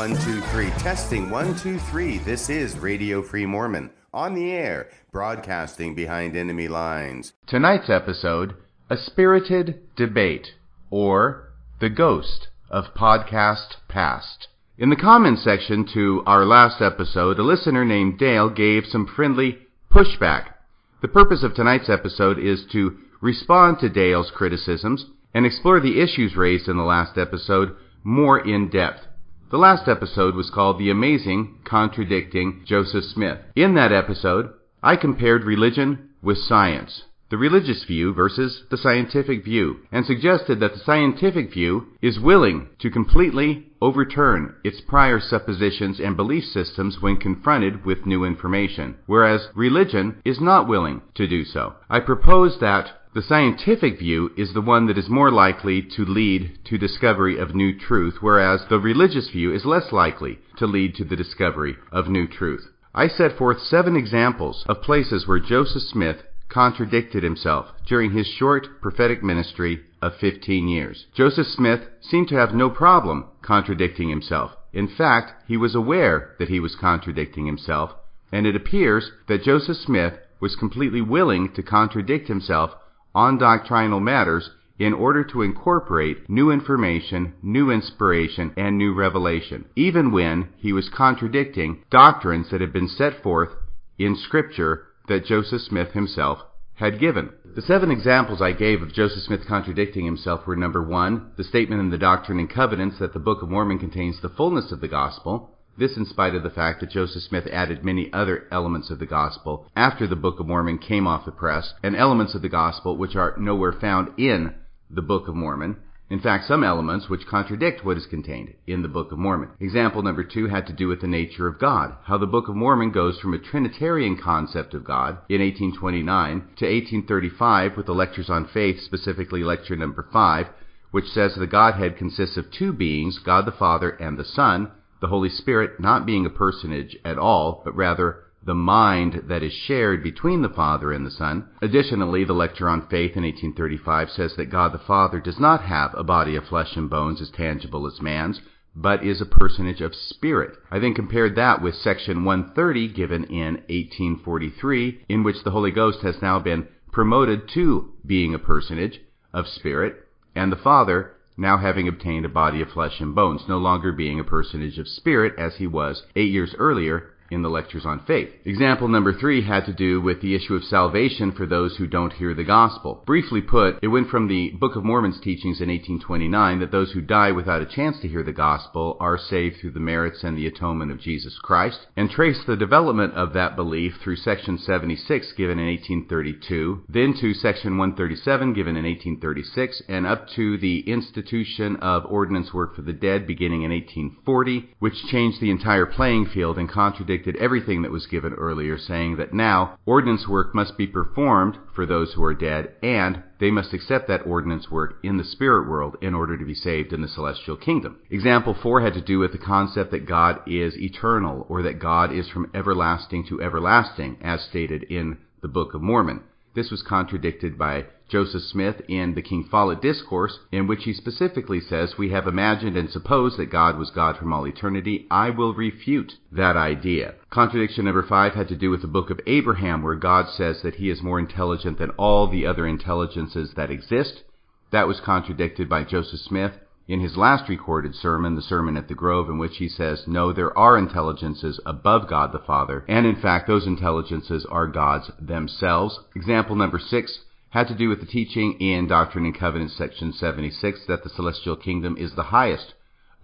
One, two, three. Testing one, two, three. This is Radio Free Mormon on the air, broadcasting behind enemy lines. Tonight's episode A Spirited Debate, or The Ghost of Podcast Past. In the comments section to our last episode, a listener named Dale gave some friendly pushback. The purpose of tonight's episode is to respond to Dale's criticisms and explore the issues raised in the last episode more in depth. The last episode was called The Amazing Contradicting Joseph Smith. In that episode, I compared religion with science, the religious view versus the scientific view, and suggested that the scientific view is willing to completely overturn its prior suppositions and belief systems when confronted with new information, whereas religion is not willing to do so. I propose that the scientific view is the one that is more likely to lead to discovery of new truth, whereas the religious view is less likely to lead to the discovery of new truth. I set forth seven examples of places where Joseph Smith contradicted himself during his short prophetic ministry of 15 years. Joseph Smith seemed to have no problem contradicting himself. In fact, he was aware that he was contradicting himself, and it appears that Joseph Smith was completely willing to contradict himself on doctrinal matters in order to incorporate new information, new inspiration, and new revelation, even when he was contradicting doctrines that had been set forth in Scripture that Joseph Smith himself had given. The seven examples I gave of Joseph Smith contradicting himself were number one, the statement in the Doctrine and Covenants that the Book of Mormon contains the fullness of the gospel, this in spite of the fact that Joseph Smith added many other elements of the gospel after the Book of Mormon came off the press, and elements of the gospel which are nowhere found in the Book of Mormon. In fact, some elements which contradict what is contained in the Book of Mormon. Example number two had to do with the nature of God, how the Book of Mormon goes from a Trinitarian concept of God in 1829 to 1835 with the Lectures on Faith, specifically lecture number five, which says the Godhead consists of two beings, God the Father and the Son, the Holy Spirit not being a personage at all, but rather the mind that is shared between the Father and the Son. Additionally, the Lecture on Faith in 1835 says that God the Father does not have a body of flesh and bones as tangible as man's, but is a personage of spirit. I then compared that with section 130 given in 1843, in which the Holy Ghost has now been promoted to being a personage of spirit, and the Father now having obtained a body of flesh and bones, no longer being a personage of spirit as he was eight years earlier in the lectures on faith. Example number three had to do with the issue of salvation for those who don't hear the gospel. Briefly put, it went from the Book of Mormon's teachings in 1829 that those who die without a chance to hear the gospel are saved through the merits and the atonement of Jesus Christ, and traced the development of that belief through section 76 given in 1832, then to section 137 given in 1836, and up to the institution of ordinance work for the dead beginning in 1840, which changed the entire playing field and contradicted contradicted everything that was given earlier, saying that now ordinance work must be performed for those who are dead, and they must accept that ordinance work in the spirit world in order to be saved in the celestial kingdom. Example 4 had to do with the concept that God is eternal, or that God is from everlasting to everlasting, as stated in the Book of Mormon. This was contradicted by Joseph Smith in the King Follett Discourse, in which he specifically says, We have imagined and supposed that God was God from all eternity. I will refute that idea. Contradiction number five had to do with the book of Abraham, where God says that he is more intelligent than all the other intelligences that exist. That was contradicted by Joseph Smith in his last recorded sermon, the Sermon at the Grove, in which he says, No, there are intelligences above God the Father, and in fact, those intelligences are God's themselves. Example number six had to do with the teaching in Doctrine and Covenants, section 76, that the celestial kingdom is the highest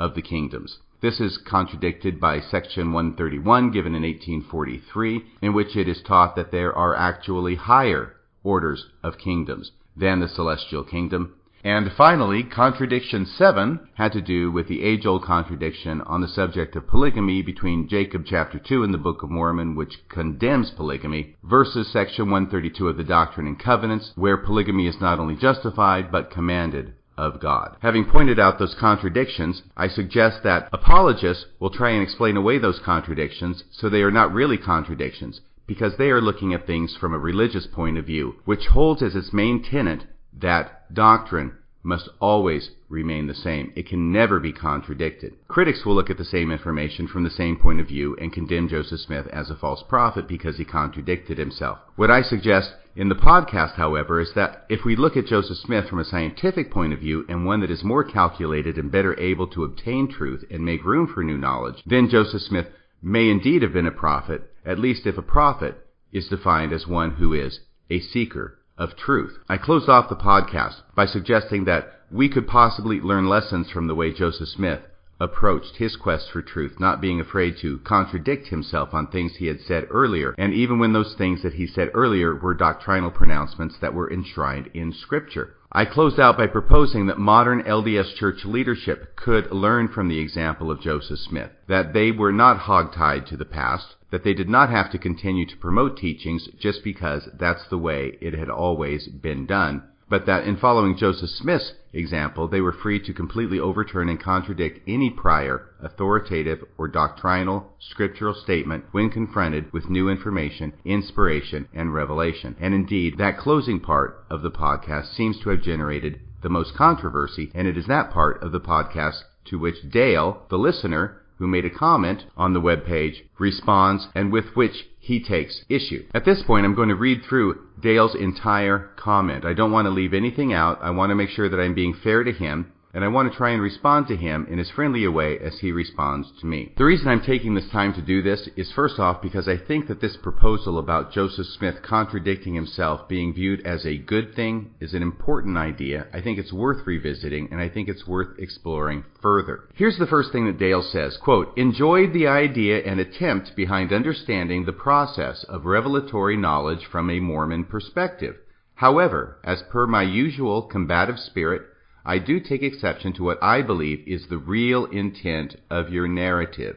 of the kingdoms. This is contradicted by section 131 given in 1843, in which it is taught that there are actually higher orders of kingdoms than the celestial kingdom, and finally, contradiction 7 had to do with the age old contradiction on the subject of polygamy between Jacob chapter 2 in the Book of Mormon, which condemns polygamy, versus section 132 of the Doctrine and Covenants, where polygamy is not only justified but commanded of God. Having pointed out those contradictions, I suggest that apologists will try and explain away those contradictions so they are not really contradictions, because they are looking at things from a religious point of view, which holds as its main tenet that doctrine must always remain the same. It can never be contradicted. Critics will look at the same information from the same point of view and condemn Joseph Smith as a false prophet because he contradicted himself. What I suggest in the podcast, however, is that if we look at Joseph Smith from a scientific point of view and one that is more calculated and better able to obtain truth and make room for new knowledge, then Joseph Smith may indeed have been a prophet, at least if a prophet is defined as one who is a seeker of truth. I closed off the podcast by suggesting that we could possibly learn lessons from the way Joseph Smith approached his quest for truth, not being afraid to contradict himself on things he had said earlier, and even when those things that he said earlier were doctrinal pronouncements that were enshrined in Scripture. I closed out by proposing that modern LDS church leadership could learn from the example of Joseph Smith, that they were not hogtied to the past, that they did not have to continue to promote teachings just because that's the way it had always been done, but that in following Joseph Smith's example, they were free to completely overturn and contradict any prior authoritative or doctrinal scriptural statement when confronted with new information, inspiration, and revelation. And indeed, that closing part of the podcast seems to have generated the most controversy, and it is that part of the podcast to which Dale, the listener, who made a comment on the web page, responds and with which he takes issue. At this point, I'm going to read through Dale's entire comment. I don't want to leave anything out. I want to make sure that I'm being fair to him and I want to try and respond to him in as friendly a way as he responds to me. The reason I'm taking this time to do this is first off because I think that this proposal about Joseph Smith contradicting himself being viewed as a good thing is an important idea. I think it's worth revisiting and I think it's worth exploring further. Here's the first thing that Dale says, quote, enjoyed the idea and attempt behind understanding the process of revelatory knowledge from a Mormon perspective. However, as per my usual combative spirit, I do take exception to what I believe is the real intent of your narrative.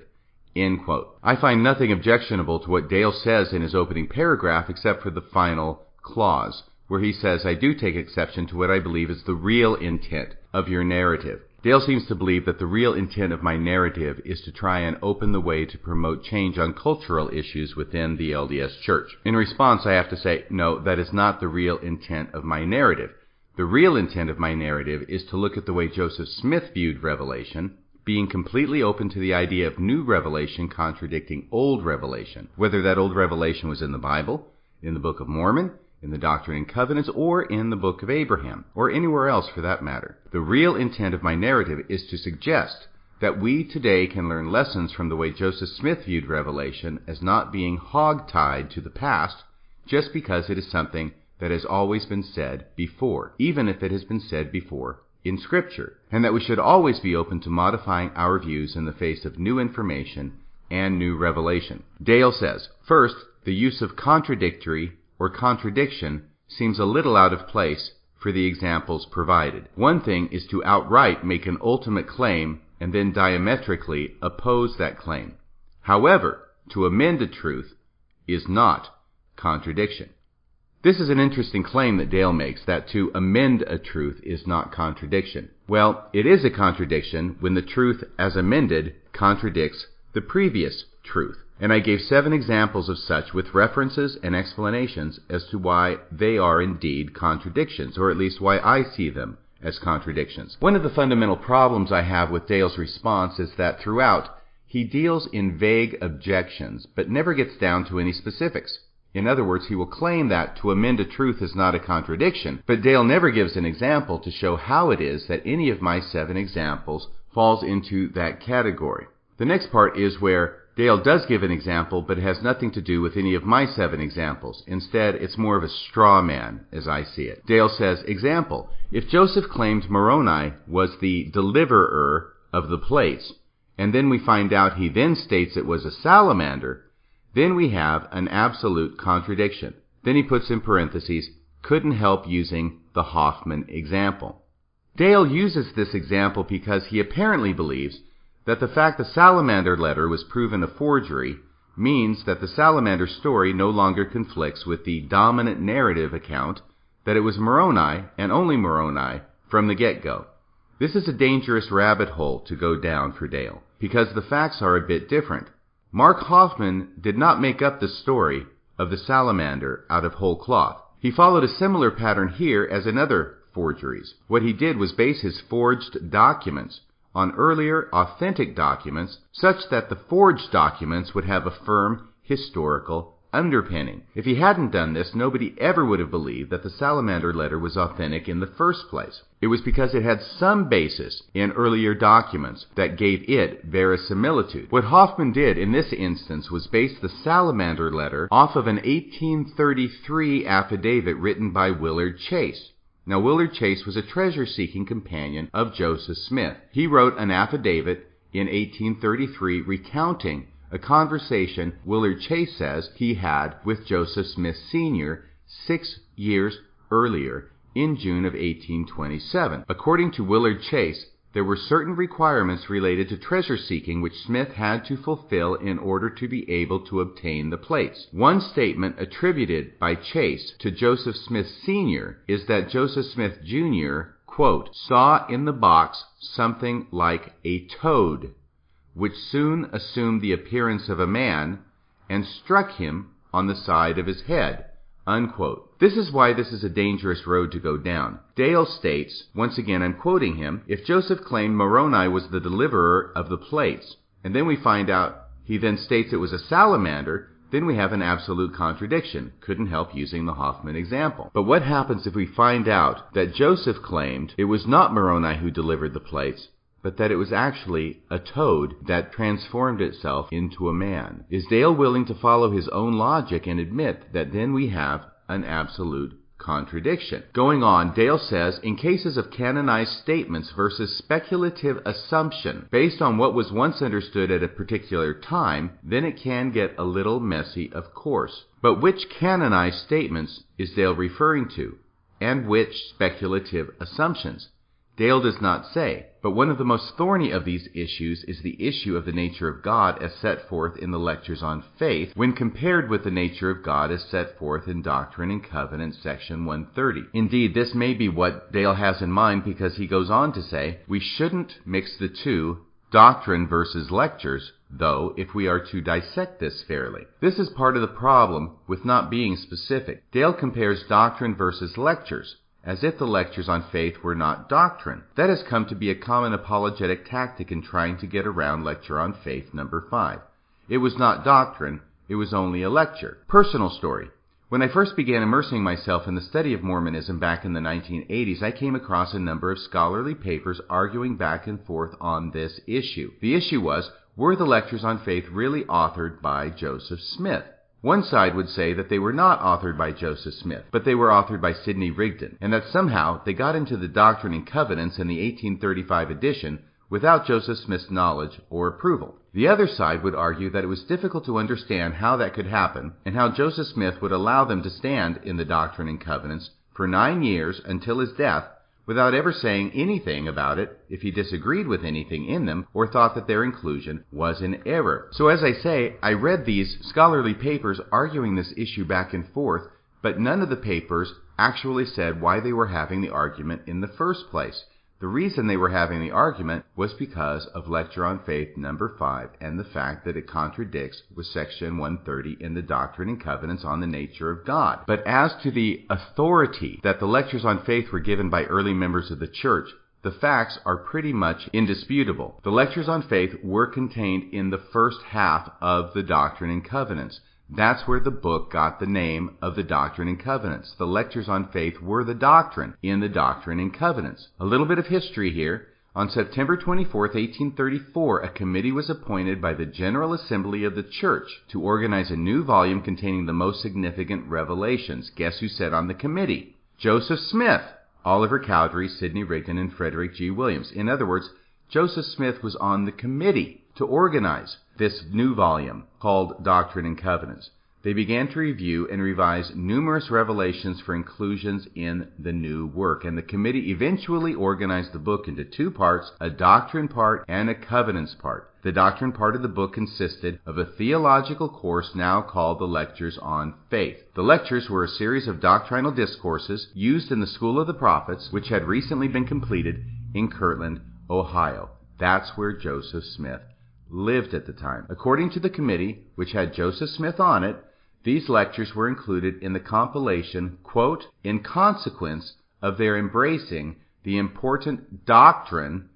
I find nothing objectionable to what Dale says in his opening paragraph except for the final clause, where he says, I do take exception to what I believe is the real intent of your narrative. Dale seems to believe that the real intent of my narrative is to try and open the way to promote change on cultural issues within the LDS Church. In response, I have to say, no, that is not the real intent of my narrative. The real intent of my narrative is to look at the way Joseph Smith viewed revelation, being completely open to the idea of new revelation contradicting old revelation, whether that old revelation was in the Bible, in the Book of Mormon, in the Doctrine and Covenants, or in the Book of Abraham, or anywhere else for that matter. The real intent of my narrative is to suggest that we today can learn lessons from the way Joseph Smith viewed Revelation as not being hog-tied to the past just because it is something that has always been said before, even if it has been said before in Scripture, and that we should always be open to modifying our views in the face of new information and new revelation. Dale says, first, the use of contradictory or contradiction seems a little out of place for the examples provided. One thing is to outright make an ultimate claim and then diametrically oppose that claim. However, to amend a truth is not contradiction. This is an interesting claim that Dale makes that to amend a truth is not contradiction. Well, it is a contradiction when the truth as amended contradicts the previous truth. And I gave seven examples of such with references and explanations as to why they are indeed contradictions, or at least why I see them as contradictions. One of the fundamental problems I have with Dale's response is that throughout he deals in vague objections, but never gets down to any specifics. In other words, he will claim that to amend a truth is not a contradiction, but Dale never gives an example to show how it is that any of my seven examples falls into that category. The next part is where Dale does give an example, but it has nothing to do with any of my seven examples. Instead, it's more of a straw man, as I see it. Dale says, example, if Joseph claimed Moroni was the deliverer of the plates, and then we find out he then states it was a salamander, then we have an absolute contradiction. Then he puts in parentheses, couldn't help using the Hofmann example. Dale uses this example because he apparently believes that the fact the salamander letter was proven a forgery means that the salamander story no longer conflicts with the dominant narrative account that it was Moroni and only Moroni from the get-go. This is a dangerous rabbit hole to go down for Dale because the facts are a bit different. Mark Hofmann did not make up the story of the salamander out of whole cloth. He followed a similar pattern here as in other forgeries. What he did was base his forged documents on earlier authentic documents such that the forged documents would have a firm historical underpinning. If he hadn't done this, nobody ever would have believed that the Salamander letter was authentic in the first place. It was because it had some basis in earlier documents that gave it verisimilitude. What Hofmann did in this instance was base the Salamander letter off of an 1833 affidavit written by Willard Chase. Now, Willard Chase was a treasure seeking companion of Joseph Smith. He wrote an affidavit in 1833 recounting a conversation Willard Chase says he had with Joseph Smith Sr. six years earlier in June of 1827. According to Willard Chase, there were certain requirements related to treasure seeking which Smith had to fulfill in order to be able to obtain the plates. One statement attributed by Chase to Joseph Smith Sr. is that Joseph Smith Jr. Quote, saw in the box something like a toad which soon assumed the appearance of a man, and struck him on the side of his head. This is why this is a dangerous road to go down. Dale states, once again I'm quoting him, if Joseph claimed Moroni was the deliverer of the plates, and then we find out he then states it was a salamander, then we have an absolute contradiction. Couldn't help using the Hofmann example. But what happens if we find out that Joseph claimed it was not Moroni who delivered the plates, but that it was actually a toad that transformed itself into a man. Is Dale willing to follow his own logic and admit that then we have an absolute contradiction? Going on, Dale says, in cases of canonized statements versus speculative assumption based on what was once understood at a particular time, then it can get a little messy, of course. But which canonized statements is Dale referring to? And which speculative assumptions? Dale does not say, but one of the most thorny of these issues is the issue of the nature of God as set forth in the Lectures on Faith when compared with the nature of God as set forth in Doctrine and Covenants section 130. Indeed, this may be what Dale has in mind because he goes on to say, we shouldn't mix the two doctrine versus lectures, though, if we are to dissect this fairly. This is part of the problem with not being specific. Dale compares doctrine versus lectures as if the lectures on faith were not doctrine. That has come to be a common apologetic tactic in trying to get around lecture on faith number 5. It was not doctrine, it was only a lecture. Personal story. When I first began immersing myself in the study of Mormonism back in the 1980s, I came across a number of scholarly papers arguing back and forth on this issue. The issue was, were the lectures on faith really authored by Joseph Smith? One side would say that they were not authored by Joseph Smith, but they were authored by Sidney Rigdon, and that somehow they got into the Doctrine and Covenants in the 1835 edition without Joseph Smith's knowledge or approval. The other side would argue that it was difficult to understand how that could happen, and how Joseph Smith would allow them to stand in the Doctrine and Covenants for nine years until his death without ever saying anything about it if he disagreed with anything in them or thought that their inclusion was in error. So as I say, I read these scholarly papers arguing this issue back and forth, but none of the papers actually said why they were having the argument in the first place. The reason they were having the argument was because of Lecture on Faith number 5 and the fact that it contradicts with section 130 in the Doctrine and Covenants on the nature of God. But as to the authority that the lectures on faith were given by early members of the church, the facts are pretty much indisputable. The lectures on faith were contained in the first half of the Doctrine and Covenants. That's where the book got the name of the Doctrine and Covenants. The lectures on faith were the doctrine in the Doctrine and Covenants. A little bit of history here. On September 24, 1834, a committee was appointed by the General Assembly of the Church to organize a new volume containing the most significant revelations. Guess who sat on the committee? Joseph Smith, Oliver Cowdery, Sidney Rigdon, and Frederick G. Williams. In other words, Joseph Smith was on the committee to organize this new volume called Doctrine and Covenants. They began to review and revise numerous revelations for inclusions in the new work, and the committee eventually organized the book into two parts, a doctrine part and a covenants part. The doctrine part of the book consisted of a theological course now called the Lectures on Faith. The lectures were a series of doctrinal discourses used in the School of the Prophets, which had recently been completed in Kirtland, Ohio. That's where Joseph Smith lived at the time. According to the committee, which had Joseph Smith on it, these lectures were included in the compilation, quote, in consequence of their embracing the important doctrine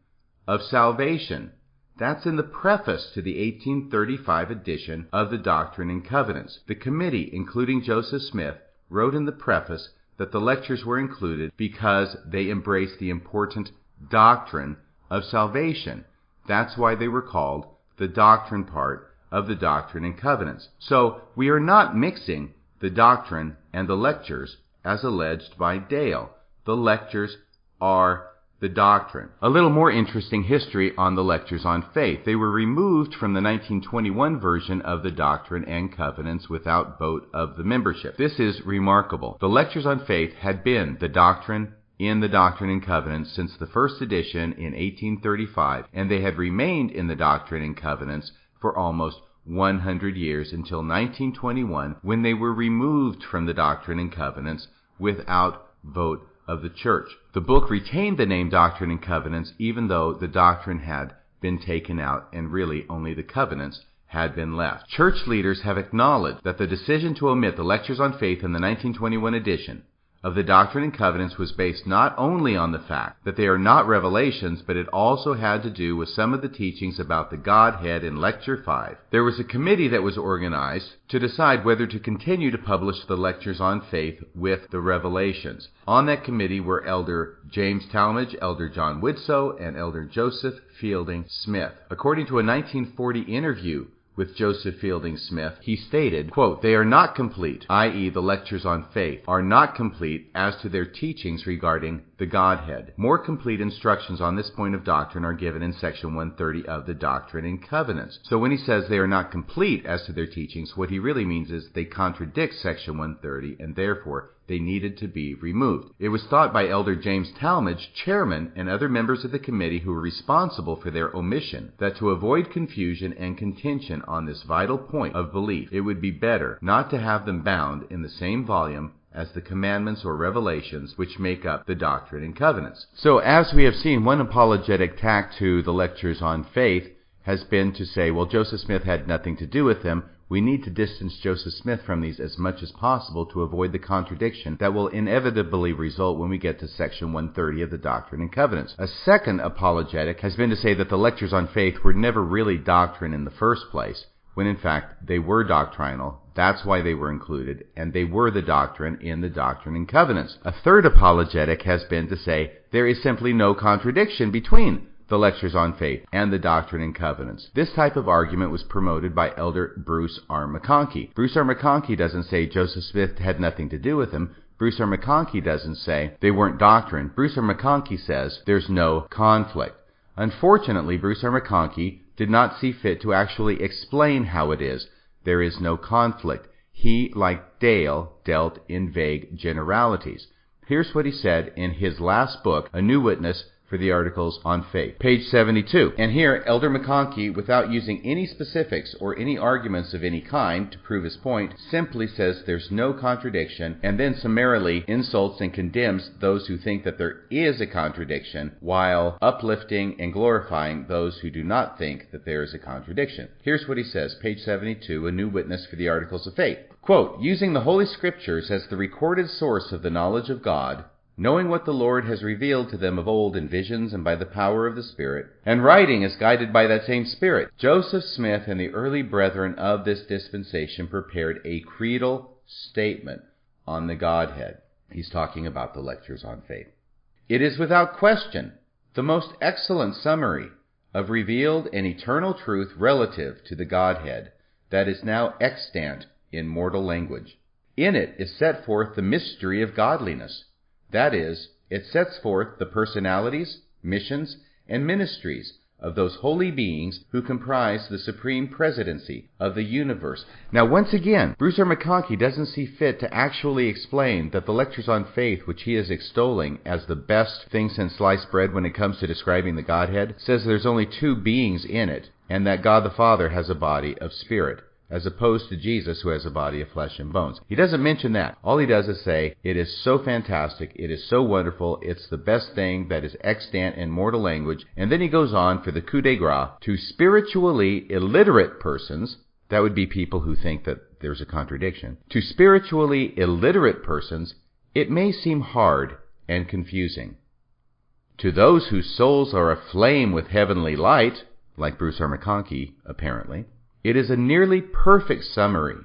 of salvation. That's in the preface to the 1835 edition of the Doctrine and Covenants. The committee, including Joseph Smith, wrote in the preface that the lectures were included because they embraced the important doctrine of salvation. That's why they were called the doctrine part of the Doctrine and Covenants. So we are not mixing the doctrine and the lectures as alleged by Dale. The lectures are the doctrine. A little more interesting history on the lectures on faith. They were removed from the 1921 version of the Doctrine and Covenants without vote of the membership. This is remarkable. The lectures on faith had been the doctrine in the Doctrine and Covenants since the first edition in 1835, and they had remained in the Doctrine and Covenants for almost 100 years until 1921 when they were removed from the Doctrine and Covenants without vote of the church. The book retained the name Doctrine and Covenants even though the doctrine had been taken out and really only the covenants had been left. Church leaders have acknowledged that the decision to omit the lectures on faith in the 1921 edition of the Doctrine and Covenants was based not only on the fact that they are not revelations, but it also had to do with some of the teachings about the Godhead in Lecture 5. There was a committee that was organized to decide whether to continue to publish the lectures on faith with the revelations. On that committee were Elder James Talmage, Elder John Widtsoe, and Elder Joseph Fielding Smith. According to a 1940 interview with Joseph Fielding Smith, he stated, quote, They are not complete, i.e., the lectures on faith, are not complete as to their teachings regarding the Godhead. More complete instructions on this point of doctrine are given in section 130 of the Doctrine and Covenants. So when he says they are not complete as to their teachings, what he really means is they contradict section 130 and therefore they needed to be removed. It was thought by Elder James Talmage, chairman, and other members of the committee who were responsible for their omission, that to avoid confusion and contention on this vital point of belief, it would be better not to have them bound in the same volume as the commandments or revelations which make up the Doctrine and Covenants. So, as we have seen, one apologetic tack to the lectures on faith has been to say, well, Joseph Smith had nothing to do with them. We need to distance Joseph Smith from these as much as possible to avoid the contradiction that will inevitably result when we get to section 130 of the Doctrine and Covenants. A second apologetic has been to say that the lectures on faith were never really doctrine in the first place, when in fact they were doctrinal. That's why they were included, and they were the doctrine in the Doctrine and Covenants. A third apologetic has been to say there is simply no contradiction between the lectures on faith and the Doctrine and Covenants. This type of argument was promoted by Elder Bruce R. McConkie. Bruce R. McConkie doesn't say Joseph Smith had nothing to do with him. Bruce R. McConkie doesn't say they weren't doctrine. Bruce R. McConkie says there's no conflict. Unfortunately, Bruce R. McConkie did not see fit to actually explain how it is there is no conflict. He, like Dale, dealt in vague generalities. Here's what he said in his last book, A New Witness for the articles on faith. Page 72. And here, Elder McConkie, without using any specifics or any arguments of any kind to prove his point, simply says there's no contradiction and then summarily insults and condemns those who think that there is a contradiction while uplifting and glorifying those who do not think that there is a contradiction. Here's what he says, page 72, a new witness for the articles of faith. Quote, using the Holy Scriptures as the recorded source of the knowledge of God, knowing what the Lord has revealed to them of old in visions and by the power of the Spirit, and writing as guided by that same Spirit. Joseph Smith and the early brethren of this dispensation prepared a creedal statement on the Godhead. He's talking about the lectures on faith. It is without question the most excellent summary of revealed and eternal truth relative to the Godhead that is now extant in mortal language. In it is set forth the mystery of godliness that is, it sets forth the personalities, missions, and ministries of those holy beings who comprise the supreme presidency of the universe. Now, once again, Bruce R. McConkie doesn't see fit to actually explain that the lectures on faith, which he is extolling as the best thing since sliced bread when it comes to describing the Godhead, says there's only two beings in it, and that God the Father has a body of spirit as opposed to Jesus who has a body of flesh and bones. He doesn't mention that. All he does is say, it is so fantastic, it is so wonderful, it's the best thing that is extant in mortal language, and then he goes on for the coup de grace to spiritually illiterate persons, that would be people who think that there's a contradiction, to spiritually illiterate persons, it may seem hard and confusing. To those whose souls are aflame with heavenly light, like Bruce R. McConkie, apparently, it is a nearly perfect summary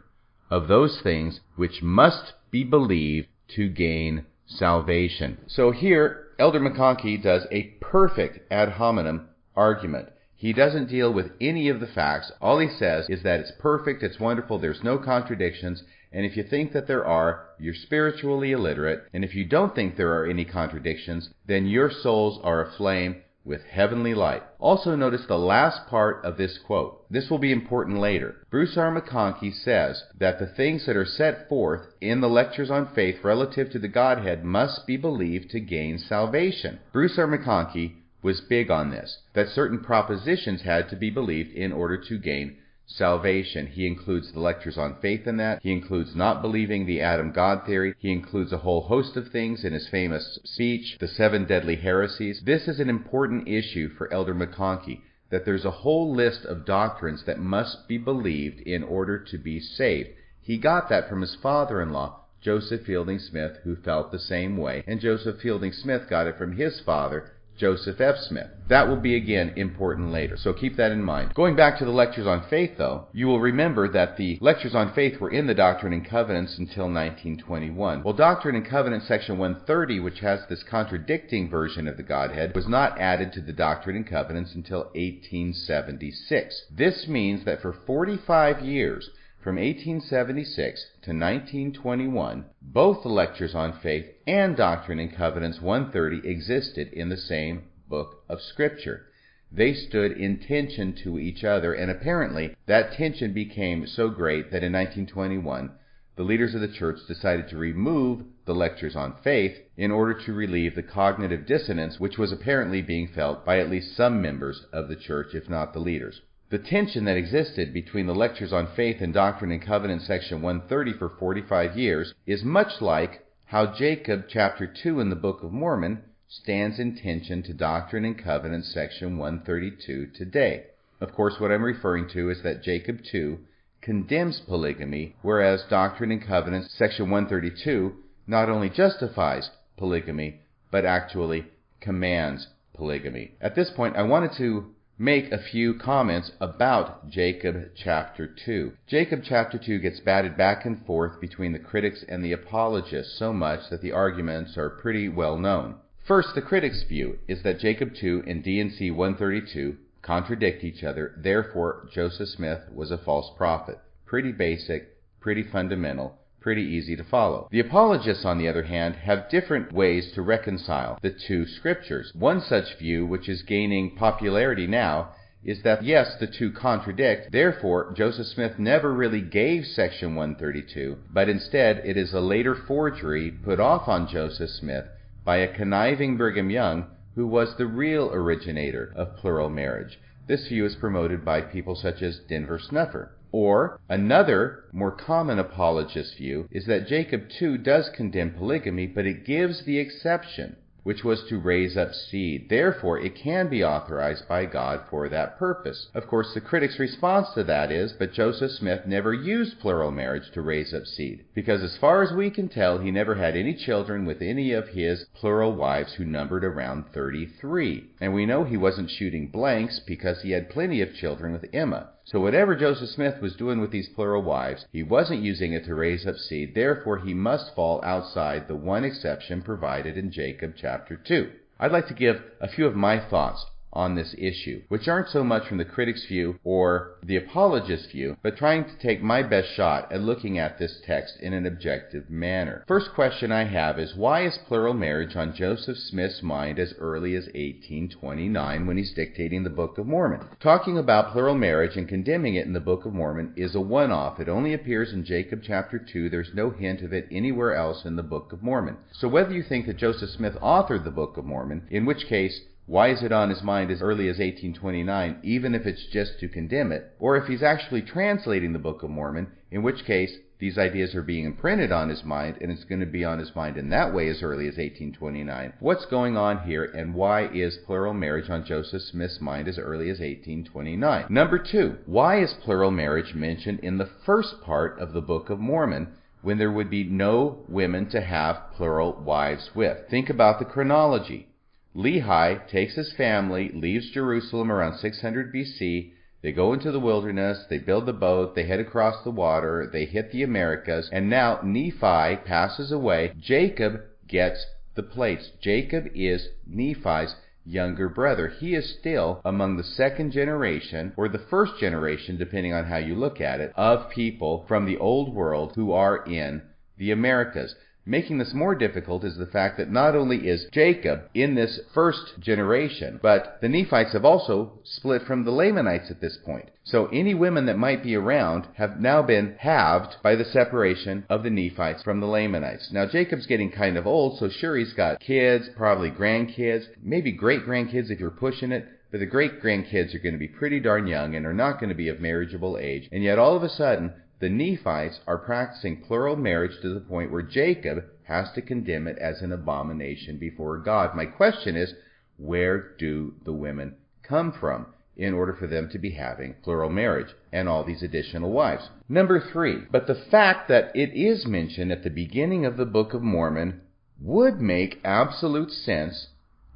of those things which must be believed to gain salvation. So here, Elder McConkie does a perfect ad hominem argument. He doesn't deal with any of the facts. All he says is that it's perfect, it's wonderful, there's no contradictions, and if you think that there are, you're spiritually illiterate, and if you don't think there are any contradictions, then your souls are aflame with heavenly light. Also notice the last part of this quote. This will be important later. Bruce R. McConkie says that the things that are set forth in the lectures on faith relative to the Godhead must be believed to gain salvation. Bruce R. McConkie was big on this, that certain propositions had to be believed in order to gain salvation. He includes the lectures on faith in that. He includes not believing the Adam God theory. He includes a whole host of things in his famous speech, The Seven Deadly Heresies. This is an important issue for Elder McConkie, that there's a whole list of doctrines that must be believed in order to be saved. He got that from his father in law, Joseph Fielding Smith, who felt the same way, and Joseph Fielding Smith got it from his father, Joseph F. Smith. That will be again important later, so keep that in mind. Going back to the lectures on faith, though, you will remember that the lectures on faith were in the Doctrine and Covenants until 1921. Well, Doctrine and Covenants section 130, which has this contradicting version of the Godhead, was not added to the Doctrine and Covenants until 1876. This means that for 45 years, from 1876 to 1921, both the Lectures on Faith and Doctrine and Covenants 130 existed in the same book of Scripture. They stood in tension to each other, and apparently that tension became so great that in 1921 the leaders of the church decided to remove the lectures on faith in order to relieve the cognitive dissonance which was apparently being felt by at least some members of the church, if not the leaders. The tension that existed between the lectures on faith and doctrine and covenant section 130 for 45 years is much like how Jacob chapter 2 in the Book of Mormon stands in tension to doctrine and covenant section 132 today. Of course, what I'm referring to is that Jacob 2 condemns polygamy, whereas Doctrine and Covenants section 132 not only justifies polygamy, but actually commands polygamy. At this point, I wanted to make a few comments about Jacob chapter 2. Jacob chapter 2 gets batted back and forth between the critics and the apologists so much that the arguments are pretty well known. First, the critics' view is that Jacob 2 and D&C 132 contradict each other, therefore Joseph Smith was a false prophet. Pretty basic, pretty fundamental, pretty easy to follow. The apologists, on the other hand, have different ways to reconcile the two scriptures. One such view, which is gaining popularity now, is that yes, the two contradict, therefore Joseph Smith never really gave section 132, but instead it is a later forgery put off on Joseph Smith by a conniving Brigham Young who was the real originator of plural marriage. This view is promoted by people such as Denver Snuffer. Or another, more common apologist view is that Jacob 2 does condemn polygamy, but it gives the exception which was to raise up seed. Therefore, it can be authorized by God for that purpose. Of course, the critic's response to that is, but Joseph Smith never used plural marriage to raise up seed, because as far as we can tell, he never had any children with any of his plural wives who numbered around 33. And we know he wasn't shooting blanks because he had plenty of children with Emma. So whatever Joseph Smith was doing with these plural wives, he wasn't using it to raise up seed, therefore he must fall outside the one exception provided in Jacob chapter 2. I'd like to give a few of my thoughts on this issue, which aren't so much from the critic's view or the apologist's view, but trying to take my best shot at looking at this text in an objective manner. First question I have is why is plural marriage on Joseph Smith's mind as early as 1829 when he's dictating the Book of Mormon? Talking about plural marriage and condemning it in the Book of Mormon is a one off. It only appears in Jacob chapter 2. There's no hint of it anywhere else in the Book of Mormon. So whether you think that Joseph Smith authored the Book of Mormon, in which case why is it on his mind as early as 1829, even if it's just to condemn it? Or if he's actually translating the Book of Mormon, in which case these ideas are being imprinted on his mind and it's going to be on his mind in that way as early as 1829. What's going on here and why is plural marriage on Joseph Smith's mind as early as 1829? Number two, why is plural marriage mentioned in the first part of the Book of Mormon when there would be no women to have plural wives with. Think about the chronology. Lehi takes his family, leaves Jerusalem around 600 BC. They go into the wilderness, they build the boat, they head across the water, they hit the Americas, and now Nephi passes away. Jacob gets the plates. Jacob is Nephi's younger brother. He is still among the second generation, or the first generation, depending on how you look at it, of people from the old world who are in the Americas. Making this more difficult is the fact that not only is Jacob in this first generation, but the Nephites have also split from the Lamanites at this point. So any women that might be around have now been halved by the separation of the Nephites from the Lamanites. Now Jacob's getting kind of old, so sure he's got kids, probably grandkids, maybe great grandkids if you're pushing it, but the great grandkids are going to be pretty darn young and are not going to be of marriageable age. And yet all of a sudden, the Nephites are practicing plural marriage to the point where Jacob has to condemn it as an abomination before God. My question is, where do the women come from in order for them to be having plural marriage and all these additional wives? Number three, but the fact that it is mentioned at the beginning of the Book of Mormon would make absolute sense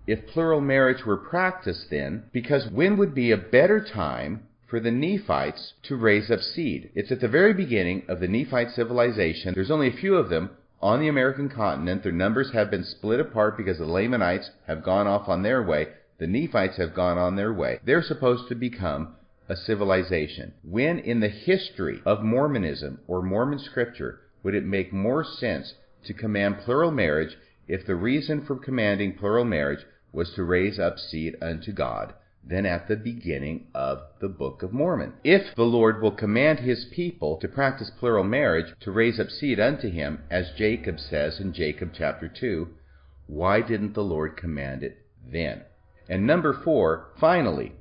if plural marriage were practiced then, because when would be a better time for the Nephites to raise up seed. It's at the very beginning of the Nephite civilization. There's only a few of them on the American continent. Their numbers have been split apart because the Lamanites have gone off on their way. The Nephites have gone on their way. They're supposed to become a civilization. When in the history of Mormonism or Mormon scripture would it make more sense to command plural marriage if the reason for commanding plural marriage was to raise up seed unto God? Than at the beginning of the Book of Mormon. If the Lord will command his people to practice plural marriage, to raise up seed unto him, as Jacob says in Jacob chapter 2, why didn't the Lord command it then? And number four, finally,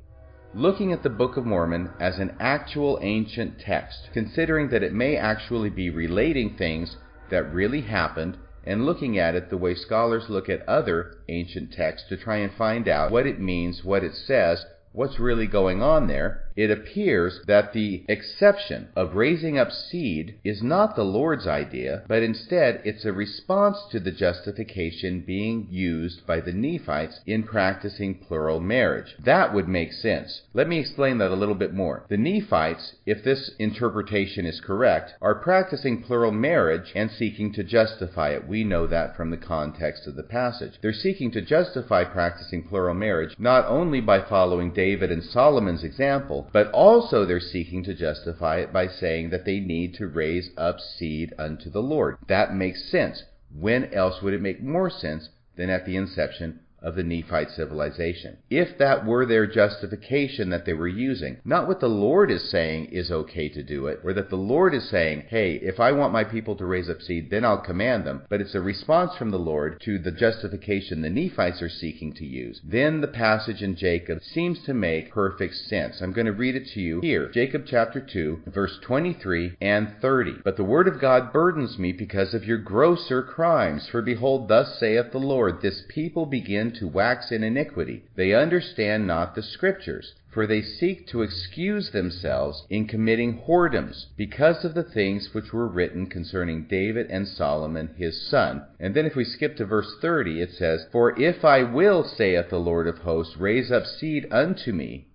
looking at the Book of Mormon as an actual ancient text, considering that it may actually be relating things that really happened and looking at it the way scholars look at other ancient texts to try and find out what it means, what it says, what's really going on there, it appears that the exception of raising up seed is not the Lord's idea, but instead it's a response to the justification being used by the Nephites in practicing plural marriage. That would make sense. Let me explain that a little bit more. The Nephites, if this interpretation is correct, are practicing plural marriage and seeking to justify it. We know that from the context of the passage. They're seeking to justify practicing plural marriage not only by following David and Solomon's example, but also they're seeking to justify it by saying that they need to raise up seed unto the Lord. That makes sense. When else would it make more sense than at the inception of the Nephite civilization. If that were their justification that they were using, not what the Lord is saying is okay to do it, or that the Lord is saying, hey, if I want my people to raise up seed, then I'll command them, but it's a response from the Lord to the justification the Nephites are seeking to use, then the passage in Jacob seems to make perfect sense. I'm going to read it to you here. Jacob chapter 2, verse 23 and 30. But the word of God burdens me because of your grosser crimes. For behold, thus saith the Lord, this people begin to wax in iniquity. They understand not the Scriptures, for they seek to excuse themselves in committing whoredoms, because of the things which were written concerning David and Solomon his son. And then if we skip to verse 30, it says, For if I will, saith the Lord of hosts, raise up seed unto me,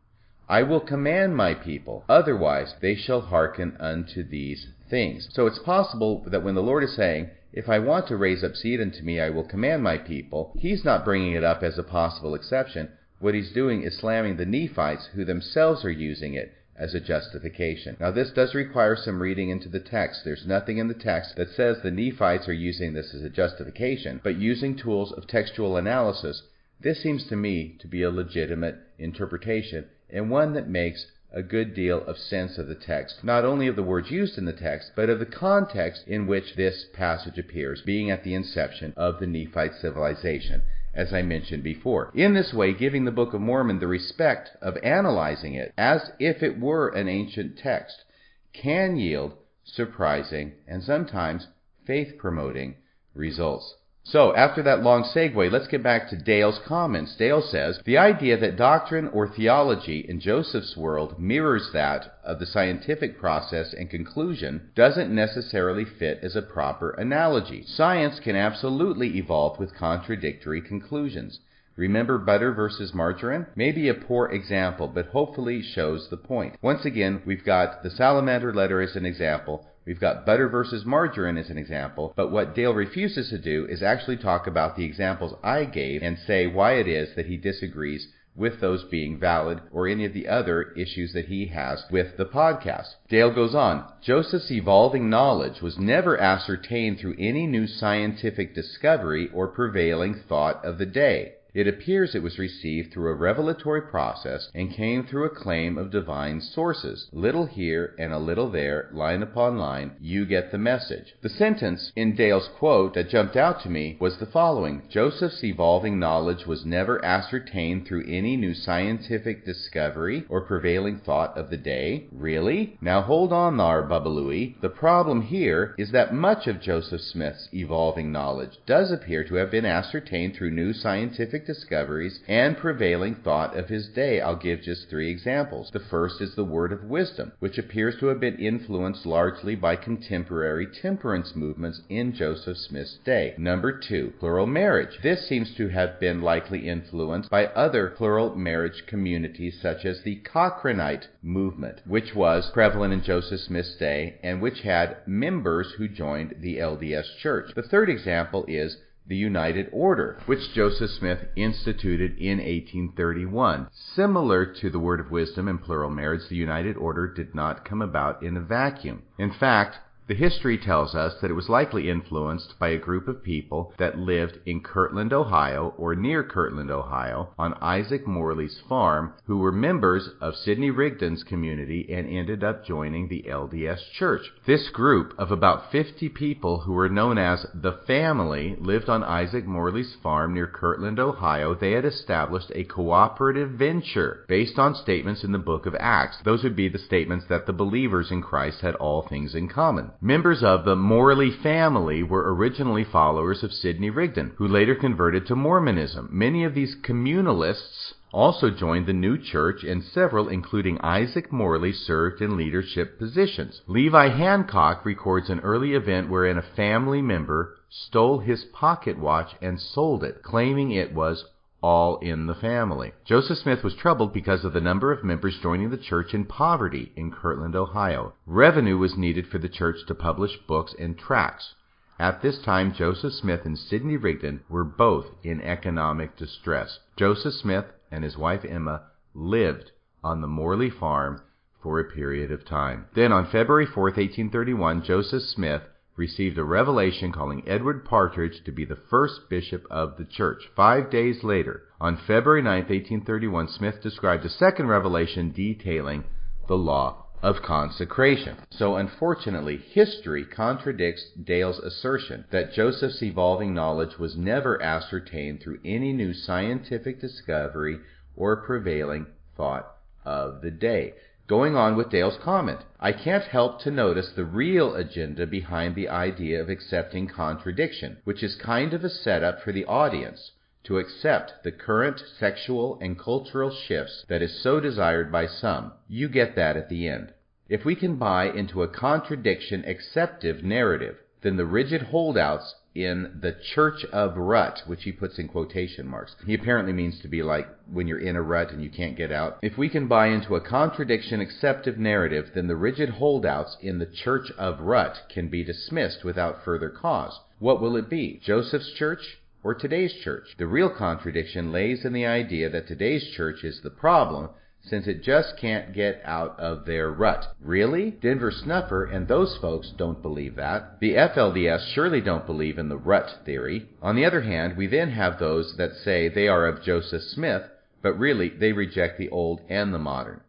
I will command my people, otherwise they shall hearken unto these things. So it's possible that when the Lord is saying, if I want to raise up seed unto me, I will command my people. He's not bringing it up as a possible exception. What he's doing is slamming the Nephites, who themselves are using it as a justification. Now, this does require some reading into the text. There's nothing in the text that says the Nephites are using this as a justification, but using tools of textual analysis, this seems to me to be a legitimate interpretation and one that makes a good deal of sense of the text, not only of the words used in the text, but of the context in which this passage appears, being at the inception of the Nephite civilization, as I mentioned before. In this way, giving the Book of Mormon the respect of analyzing it as if it were an ancient text can yield surprising and sometimes faith promoting results. So, after that long segue, let's get back to Dale's comments. Dale says the idea that doctrine or theology in Joseph's world mirrors that of the scientific process and conclusion doesn't necessarily fit as a proper analogy. Science can absolutely evolve with contradictory conclusions. Remember butter versus margarine? Maybe a poor example, but hopefully shows the point. Once again, we've got the salamander letter as an example. We've got butter versus margarine as an example, but what Dale refuses to do is actually talk about the examples I gave and say why it is that he disagrees with those being valid or any of the other issues that he has with the podcast. Dale goes on, Joseph's evolving knowledge was never ascertained through any new scientific discovery or prevailing thought of the day. It appears it was received through a revelatory process and came through a claim of divine sources. Little here and a little there, line upon line, you get the message. The sentence in Dale's quote that jumped out to me was the following Joseph's evolving knowledge was never ascertained through any new scientific discovery or prevailing thought of the day. Really? Now hold on thar, Baba Looey. The problem here is that much of Joseph Smith's evolving knowledge does appear to have been ascertained through new scientific discoveries and prevailing thought of his day. I'll give just three examples. The first is the word of wisdom, which appears to have been influenced largely by contemporary temperance movements in Joseph Smith's day. Number two, plural marriage. This seems to have been likely influenced by other plural marriage communities such as the Cochranite movement, which was prevalent in Joseph Smith's day and which had members who joined the LDS Church. The third example is the United Order, which Joseph Smith instituted in 1831. Similar to the Word of Wisdom and plural marriage, the United Order did not come about in a vacuum. In fact, the history tells us that it was likely influenced by a group of people that lived in Kirtland, Ohio, or near Kirtland, Ohio, on Isaac Morley's farm, who were members of Sidney Rigdon's community and ended up joining the LDS Church. This group of about 50 people who were known as the family lived on Isaac Morley's farm near Kirtland, Ohio. They had established a cooperative venture based on statements in the book of Acts. Those would be the statements that the believers in Christ had all things in common. Members of the Morley family were originally followers of Sidney Rigdon, who later converted to Mormonism. Many of these communalists also joined the new church, and several, including Isaac Morley, served in leadership positions. Levi Hancock records an early event wherein a family member stole his pocket watch and sold it, claiming it was all in the family. Joseph Smith was troubled because of the number of members joining the church in poverty in Kirtland, Ohio. Revenue was needed for the church to publish books and tracts. At this time, Joseph Smith and Sidney Rigdon were both in economic distress. Joseph Smith and his wife Emma lived on the Morley farm for a period of time. Then, on February 4, 1831, Joseph Smith received a revelation calling Edward Partridge to be the first bishop of the church. Five days later, on February 9, 1831, Smith described a second revelation detailing the law of consecration. So, unfortunately, history contradicts Dale's assertion that Joseph's evolving knowledge was never ascertained through any new scientific discovery or prevailing thought of the day. Going on with Dale's comment, I can't help to notice the real agenda behind the idea of accepting contradiction, which is kind of a setup for the audience to accept the current sexual and cultural shifts that is so desired by some. You get that at the end. If we can buy into a contradiction acceptive narrative, then the rigid holdouts in the Church of Rut, which he puts in quotation marks. He apparently means to be like when you're in a rut and you can't get out. If we can buy into a contradiction acceptive narrative, then the rigid holdouts in the Church of Rut can be dismissed without further cause. What will it be? Joseph's church? Or today's church? The real contradiction lays in the idea that today's church is the problem since it just can't get out of their rut. Really? Denver Snuffer and those folks don't believe that. The FLDS surely don't believe in the rut theory. On the other hand, we then have those that say they are of Joseph Smith, but really they reject the old and the modern.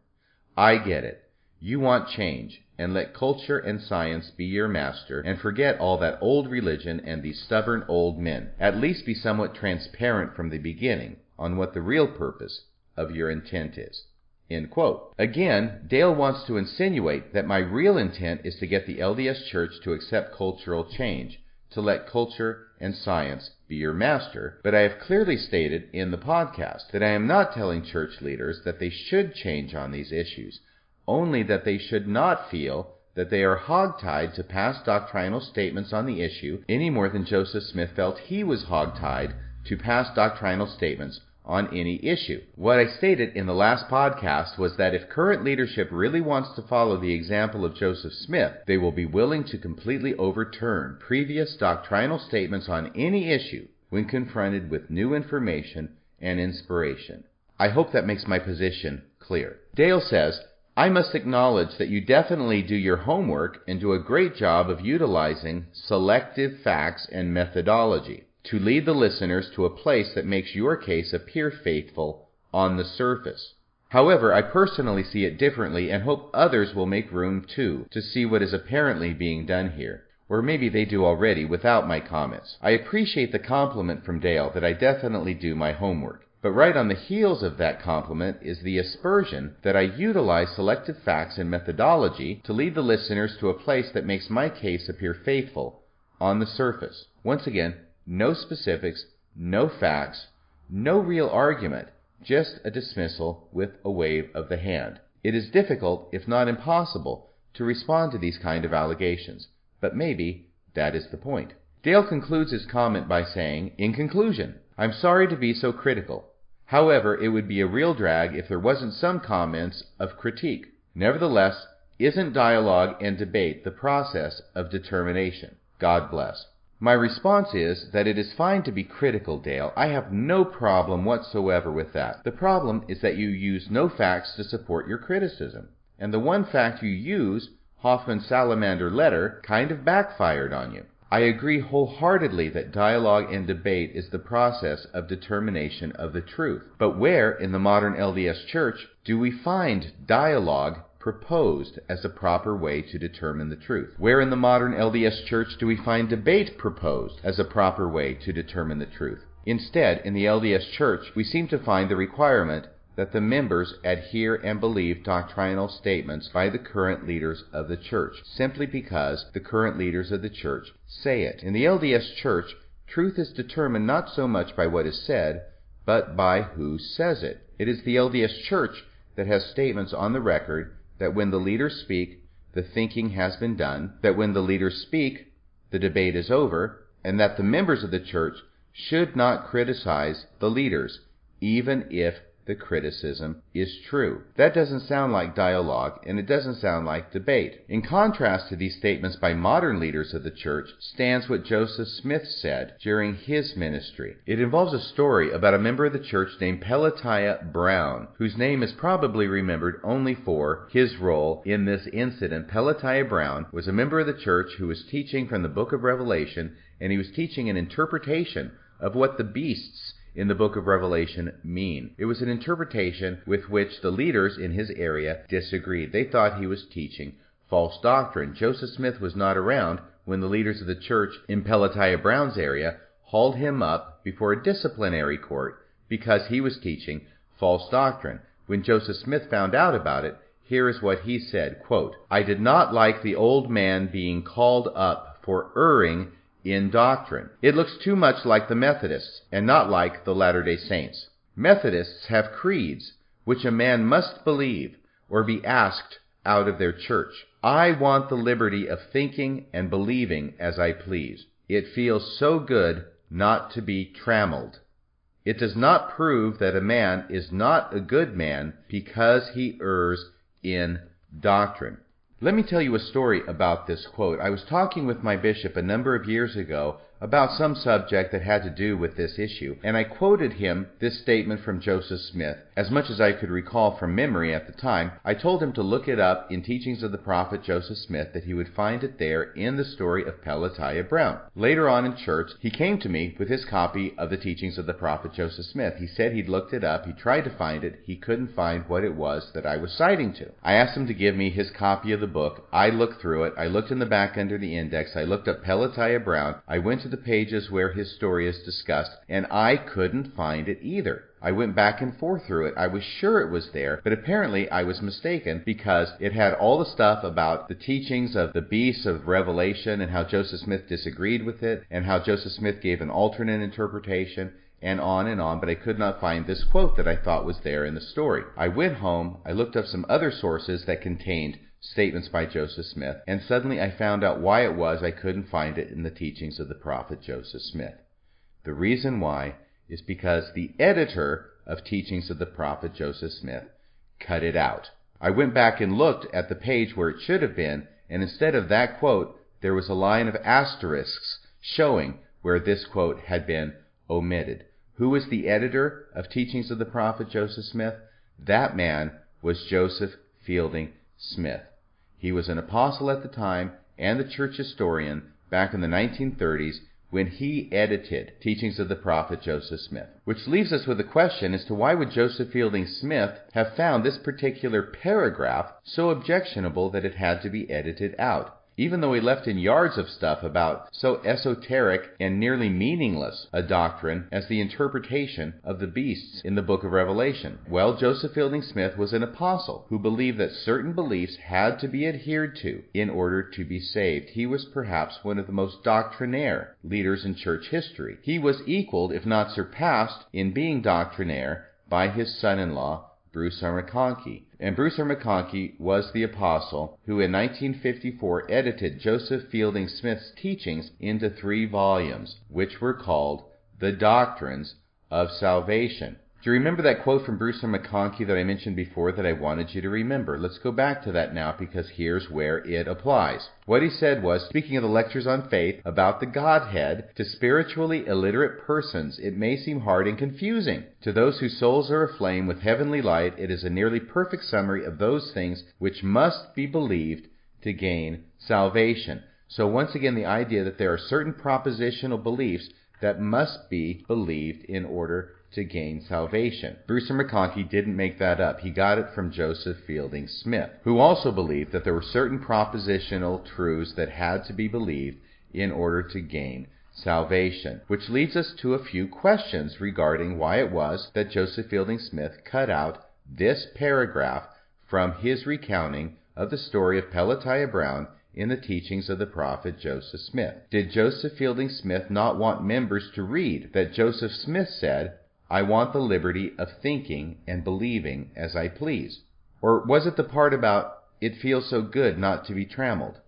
I get it. You want change, and let culture and science be your master, and forget all that old religion and these stubborn old men. At least be somewhat transparent from the beginning on what the real purpose of your intent is. Again, Dale wants to insinuate that my real intent is to get the LDS Church to accept cultural change, to let culture and science be your master, but I have clearly stated in the podcast that I am not telling church leaders that they should change on these issues, only that they should not feel that they are hogtied to past doctrinal statements on the issue any more than Joseph Smith felt he was hogtied to past doctrinal statements on any issue. What I stated in the last podcast was that if current leadership really wants to follow the example of Joseph Smith, they will be willing to completely overturn previous doctrinal statements on any issue when confronted with new information and inspiration. I hope that makes my position clear. Dale says, I must acknowledge that you definitely do your homework and do a great job of utilizing selective facts and methodology to lead the listeners to a place that makes your case appear faithful on the surface. However, I personally see it differently and hope others will make room too to see what is apparently being done here. Or maybe they do already without my comments. I appreciate the compliment from Dale that I definitely do my homework. But right on the heels of that compliment is the aspersion that I utilize selective facts and methodology to lead the listeners to a place that makes my case appear faithful on the surface. Once again, no specifics, no facts, no real argument, just a dismissal with a wave of the hand. It is difficult, if not impossible, to respond to these kind of allegations, but maybe that is the point. Dale concludes his comment by saying, In conclusion, I'm sorry to be so critical. However, it would be a real drag if there wasn't some comments of critique. Nevertheless, isn't dialogue and debate the process of determination? God bless. My response is that it is fine to be critical, Dale. I have no problem whatsoever with that. The problem is that you use no facts to support your criticism. And the one fact you use, Hofmann's salamander letter, kind of backfired on you. I agree wholeheartedly that dialogue and debate is the process of determination of the truth. But where, in the modern LDS Church, do we find dialogue proposed as a proper way to determine the truth. Where in the modern LDS Church do we find debate proposed as a proper way to determine the truth? Instead, in the LDS Church, we seem to find the requirement that the members adhere and believe doctrinal statements by the current leaders of the church, simply because the current leaders of the church say it. In the LDS Church, truth is determined not so much by what is said, but by who says it. It is the LDS Church that has statements on the record that when the leaders speak, the thinking has been done, that when the leaders speak, the debate is over, and that the members of the church should not criticize the leaders, even if the criticism is true. That doesn't sound like dialogue, and it doesn't sound like debate. In contrast to these statements by modern leaders of the church stands what Joseph Smith said during his ministry. It involves a story about a member of the church named Pelatiah Brown, whose name is probably remembered only for his role in this incident. Pelatiah Brown was a member of the church who was teaching from the book of Revelation, and he was teaching an interpretation of what the beasts in the book of Revelation mean. It was an interpretation with which the leaders in his area disagreed. They thought he was teaching false doctrine. Joseph Smith was not around when the leaders of the church in Pelatiah Brown's area hauled him up before a disciplinary court because he was teaching false doctrine. When Joseph Smith found out about it, here is what he said, quote, I did not like the old man being called up for erring in doctrine. It looks too much like the Methodists and not like the Latter day Saints. Methodists have creeds which a man must believe or be asked out of their church. I want the liberty of thinking and believing as I please. It feels so good not to be trammeled. It does not prove that a man is not a good man because he errs in doctrine. Let me tell you a story about this quote. I was talking with my bishop a number of years ago about some subject that had to do with this issue, and I quoted him this statement from Joseph Smith. As much as I could recall from memory at the time, I told him to look it up in Teachings of the Prophet Joseph Smith, that he would find it there in the story of Pelatiah Brown. Later on in church, he came to me with his copy of the Teachings of the Prophet Joseph Smith. He said he'd looked it up, he tried to find it, he couldn't find what it was that I was citing to. I asked him to give me his copy of the book. I looked through it, I looked in the back under the index, I looked up Pelatiah Brown, I went to the pages where his story is discussed, and I couldn't find it either. I went back and forth through it. I was sure it was there, but apparently I was mistaken because it had all the stuff about the teachings of the beasts of Revelation and how Joseph Smith disagreed with it and how Joseph Smith gave an alternate interpretation and on and on, but I could not find this quote that I thought was there in the story. I went home, I looked up some other sources that contained statements by Joseph Smith, and suddenly I found out why it was I couldn't find it in the teachings of the prophet Joseph Smith. The reason why is because the editor of Teachings of the Prophet Joseph Smith cut it out. I went back and looked at the page where it should have been, and instead of that quote, there was a line of asterisks showing where this quote had been omitted. Who was the editor of Teachings of the Prophet Joseph Smith? That man was Joseph Fielding Smith. He was an apostle at the time and the church historian back in the 1930s when he edited Teachings of the Prophet Joseph Smith. Which leaves us with a question as to why would Joseph Fielding Smith have found this particular paragraph so objectionable that it had to be edited out? Even though he left in yards of stuff about so esoteric and nearly meaningless a doctrine as the interpretation of the beasts in the book of Revelation. Well, Joseph Fielding Smith was an apostle who believed that certain beliefs had to be adhered to in order to be saved. He was perhaps one of the most doctrinaire leaders in church history. He was equaled, if not surpassed, in being doctrinaire by his son in law, Bruce R. McConkie. And Bruce R. McConkie was the apostle who in 1954 edited Joseph Fielding Smith's teachings into three volumes, which were called The Doctrines of Salvation. Do you remember that quote from Bruce. McConkie that I mentioned before that I wanted you to remember? Let's go back to that now because here's where it applies. What he said was, speaking of the lectures on faith about the Godhead, to spiritually illiterate persons it may seem hard and confusing. To those whose souls are aflame with heavenly light, it is a nearly perfect summary of those things which must be believed to gain salvation. So once again, the idea that there are certain propositional beliefs that must be believed in order to gain salvation. Bruce McConkie didn't make that up. He got it from Joseph Fielding Smith, who also believed that there were certain propositional truths that had to be believed in order to gain salvation. Which leads us to a few questions regarding why it was that Joseph Fielding Smith cut out this paragraph from his recounting of the story of Pelatiah Brown in the teachings of the prophet Joseph Smith. Did Joseph Fielding Smith not want members to read that Joseph Smith said, I want the liberty of thinking and believing as I please? Or was it the part about, it feels so good not to be trammeled?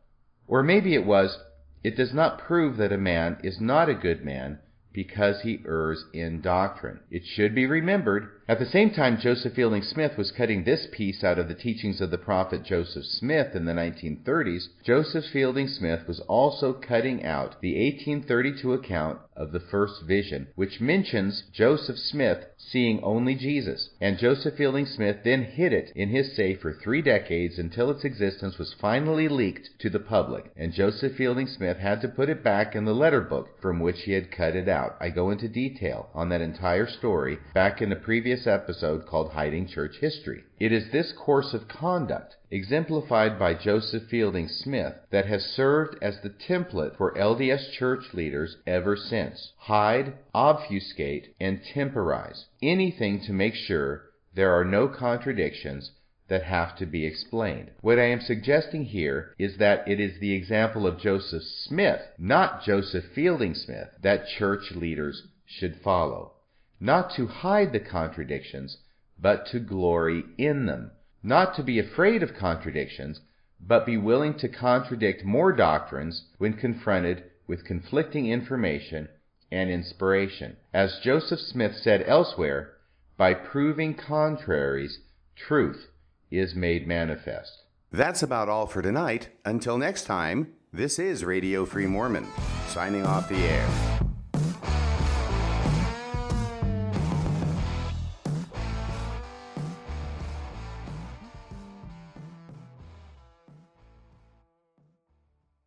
Or maybe it was, it does not prove that a man is not a good man because he errs in doctrine. It should be remembered. At the same time, Joseph Fielding Smith was cutting this piece out of the teachings of the prophet Joseph Smith in the 1930s. Joseph Fielding Smith was also cutting out the 1832 account of the first vision, which mentions Joseph Smith seeing only Jesus. And Joseph Fielding Smith then hid it in his safe for three decades until its existence was finally leaked to the public. And Joseph Fielding Smith had to put it back in the letter book from which he had cut it out. I go into detail on that entire story back in the previous episode called Hiding Church History. It is this course of conduct, exemplified by Joseph Fielding Smith, that has served as the template for LDS church leaders ever since. Hide, obfuscate, and temporize. Anything to make sure there are no contradictions that have to be explained. What I am suggesting here is that it is the example of Joseph Smith, not Joseph Fielding Smith, that church leaders should follow. Not to hide the contradictions, but to glory in them. Not to be afraid of contradictions, but be willing to contradict more doctrines when confronted with conflicting information and inspiration. As Joseph Smith said elsewhere, by proving contraries, truth is made manifest. That's about all for tonight. Until next time, this is Radio Free Mormon, signing off the air.